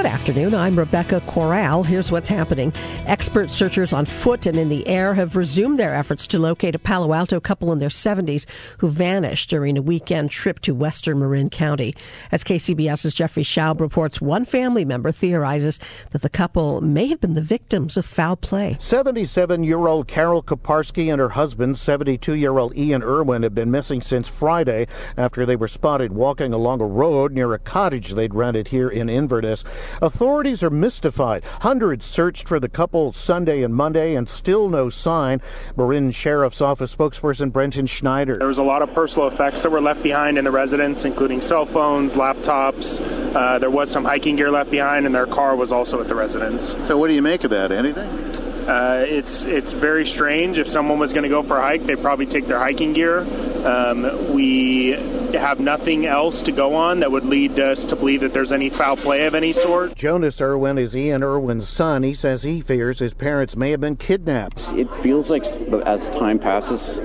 Good afternoon. I'm Rebecca Corral. Here's what's happening. Expert searchers on foot and in the air have resumed their efforts to locate a Palo Alto couple in their 70s who vanished during a weekend trip to western Marin County. As KCBS's Jeffrey Schaub reports, one family member theorizes that the couple may have been the victims of foul play. 77 year old Carol Kiparsky and her husband, 72 year old Ian Irwin, have been missing since Friday after they were spotted walking along a road near a cottage they'd rented here in Inverness. Authorities are mystified. Hundreds searched for the couple Sunday and Monday and still no sign. Marin Sheriff's Office spokesperson Brenton Schneider. There was a lot of personal effects that were left behind in the residence, including cell phones, laptops. Uh, there was some hiking gear left behind, and their car was also at the residence. So, what do you make of that? Anything? Uh, it's it's very strange. If someone was going to go for a hike, they'd probably take their hiking gear. Um, we have nothing else to go on that would lead us to believe that there's any foul play of any sort. Jonas Irwin is Ian Irwin's son. He says he fears his parents may have been kidnapped. It feels like as time passes,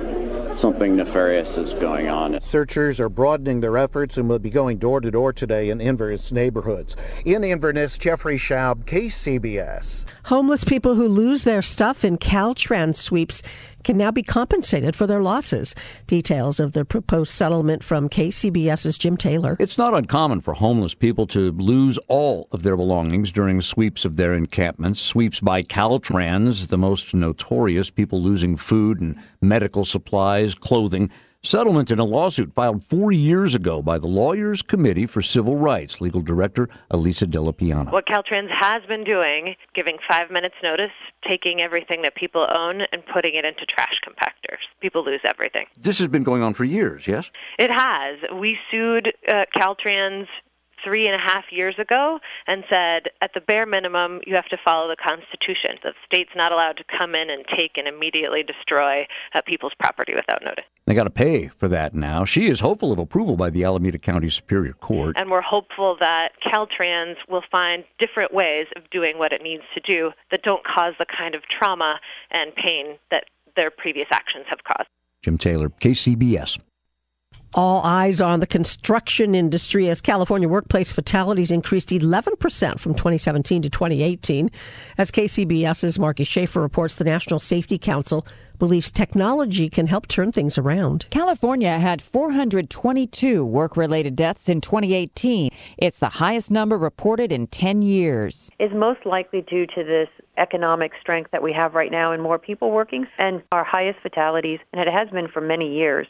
something nefarious is going on. Searchers are broadening their efforts and will be going door to door today in Inverness neighborhoods. In Inverness, Jeffrey Schaub, KCBS. Homeless people who lose their stuff in Caltrans sweeps can now be compensated for their losses. Details of the proposed settlement from KCBS's Jim Taylor. It's not uncommon for homeless people to lose all of their belongings during sweeps of their encampments. Sweeps by Caltrans, the most notorious, people losing food and medical supplies, clothing. Settlement in a lawsuit filed four years ago by the Lawyers Committee for Civil Rights, legal director Elisa Della Piana. What Caltrans has been doing, giving five minutes notice, taking everything that people own and putting it into trash compactors. People lose everything. This has been going on for years, yes? It has. We sued uh, Caltrans three and a half years ago and said, at the bare minimum, you have to follow the Constitution. The state's not allowed to come in and take and immediately destroy uh, people's property without notice. They got to pay for that now. She is hopeful of approval by the Alameda County Superior Court. And we're hopeful that Caltrans will find different ways of doing what it needs to do that don't cause the kind of trauma and pain that their previous actions have caused. Jim Taylor, KCBS. All eyes on the construction industry as California workplace fatalities increased 11% from 2017 to 2018. As KCBS's Margie Schaefer reports, the National Safety Council believes technology can help turn things around. California had 422 work related deaths in 2018. It's the highest number reported in 10 years. Is most likely due to this economic strength that we have right now and more people working and our highest fatalities, and it has been for many years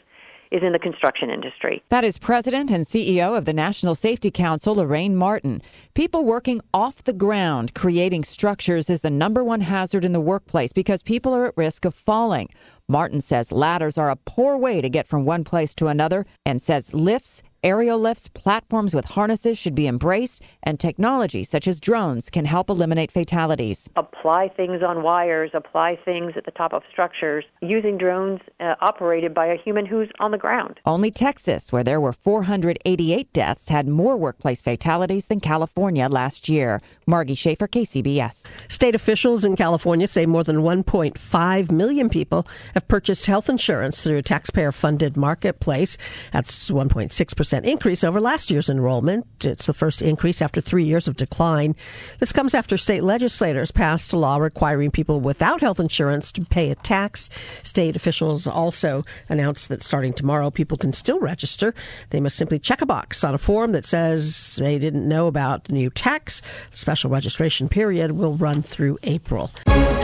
is in the construction industry. That is President and CEO of the National Safety Council, Lorraine Martin. People working off the ground, creating structures is the number one hazard in the workplace because people are at risk of falling. Martin says ladders are a poor way to get from one place to another and says lifts Aerial lifts, platforms with harnesses should be embraced, and technology such as drones can help eliminate fatalities. Apply things on wires, apply things at the top of structures, using drones uh, operated by a human who's on the ground. Only Texas, where there were 488 deaths, had more workplace fatalities than California last year. Margie Schaefer, KCBS. State officials in California say more than 1.5 million people have purchased health insurance through a taxpayer funded marketplace. That's 1.6% increase over last year's enrollment. It's the first increase after three years of decline. This comes after state legislators passed a law requiring people without health insurance to pay a tax. State officials also announced that starting tomorrow, people can still register. They must simply check a box on a form that says they didn't know about the new tax. The special registration period will run through April.